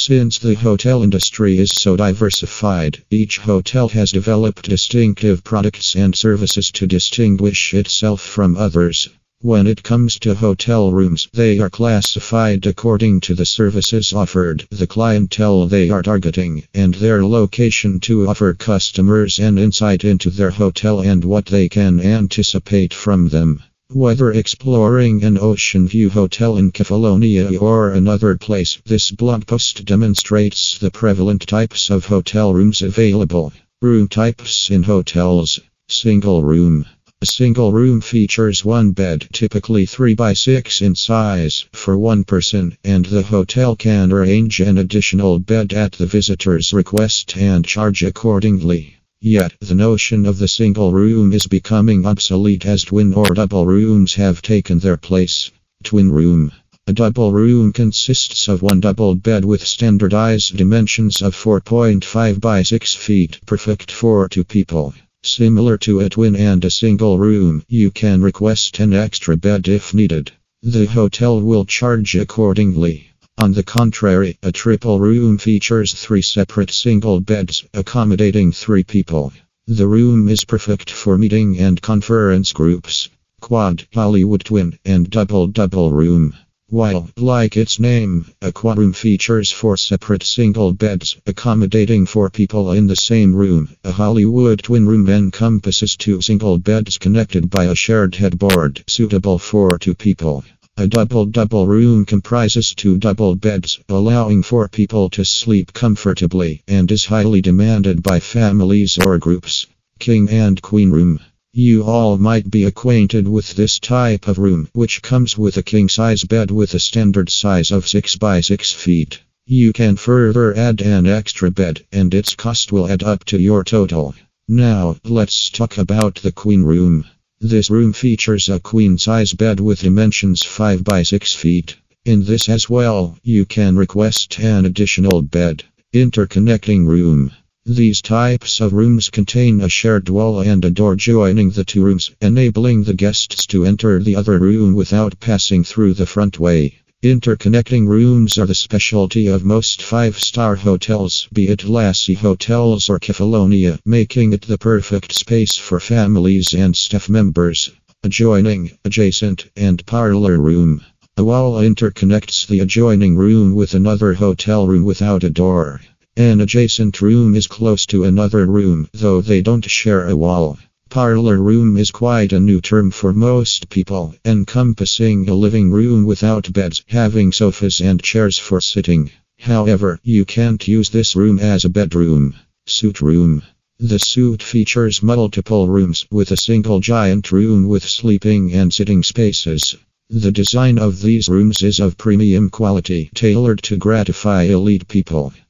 Since the hotel industry is so diversified, each hotel has developed distinctive products and services to distinguish itself from others. When it comes to hotel rooms, they are classified according to the services offered, the clientele they are targeting, and their location to offer customers an insight into their hotel and what they can anticipate from them. Whether exploring an ocean view hotel in Kefalonia or another place, this blog post demonstrates the prevalent types of hotel rooms available. Room types in hotels. Single room. A single room features one bed, typically 3 by 6 in size, for one person, and the hotel can arrange an additional bed at the visitor's request and charge accordingly. Yet, the notion of the single room is becoming obsolete as twin or double rooms have taken their place. Twin room. A double room consists of one double bed with standardized dimensions of 4.5 by 6 feet, perfect for two people. Similar to a twin and a single room, you can request an extra bed if needed. The hotel will charge accordingly. On the contrary, a triple room features three separate single beds, accommodating three people. The room is perfect for meeting and conference groups. Quad, Hollywood twin, and double double room. While, like its name, a quad room features four separate single beds, accommodating four people in the same room, a Hollywood twin room encompasses two single beds connected by a shared headboard, suitable for two people. A double double room comprises two double beds, allowing four people to sleep comfortably, and is highly demanded by families or groups. King and Queen Room. You all might be acquainted with this type of room, which comes with a king size bed with a standard size of 6 by 6 feet. You can further add an extra bed, and its cost will add up to your total. Now, let's talk about the Queen Room. This room features a queen size bed with dimensions 5 by 6 feet. In this as well, you can request an additional bed. Interconnecting room. These types of rooms contain a shared wall and a door joining the two rooms, enabling the guests to enter the other room without passing through the front way. Interconnecting rooms are the specialty of most five star hotels, be it Lassie Hotels or Kefalonia, making it the perfect space for families and staff members. Adjoining, adjacent, and parlor room. A wall interconnects the adjoining room with another hotel room without a door. An adjacent room is close to another room, though they don't share a wall. Parlor room is quite a new term for most people, encompassing a living room without beds, having sofas and chairs for sitting. However, you can't use this room as a bedroom. Suite room. The suite features multiple rooms, with a single giant room with sleeping and sitting spaces. The design of these rooms is of premium quality, tailored to gratify elite people.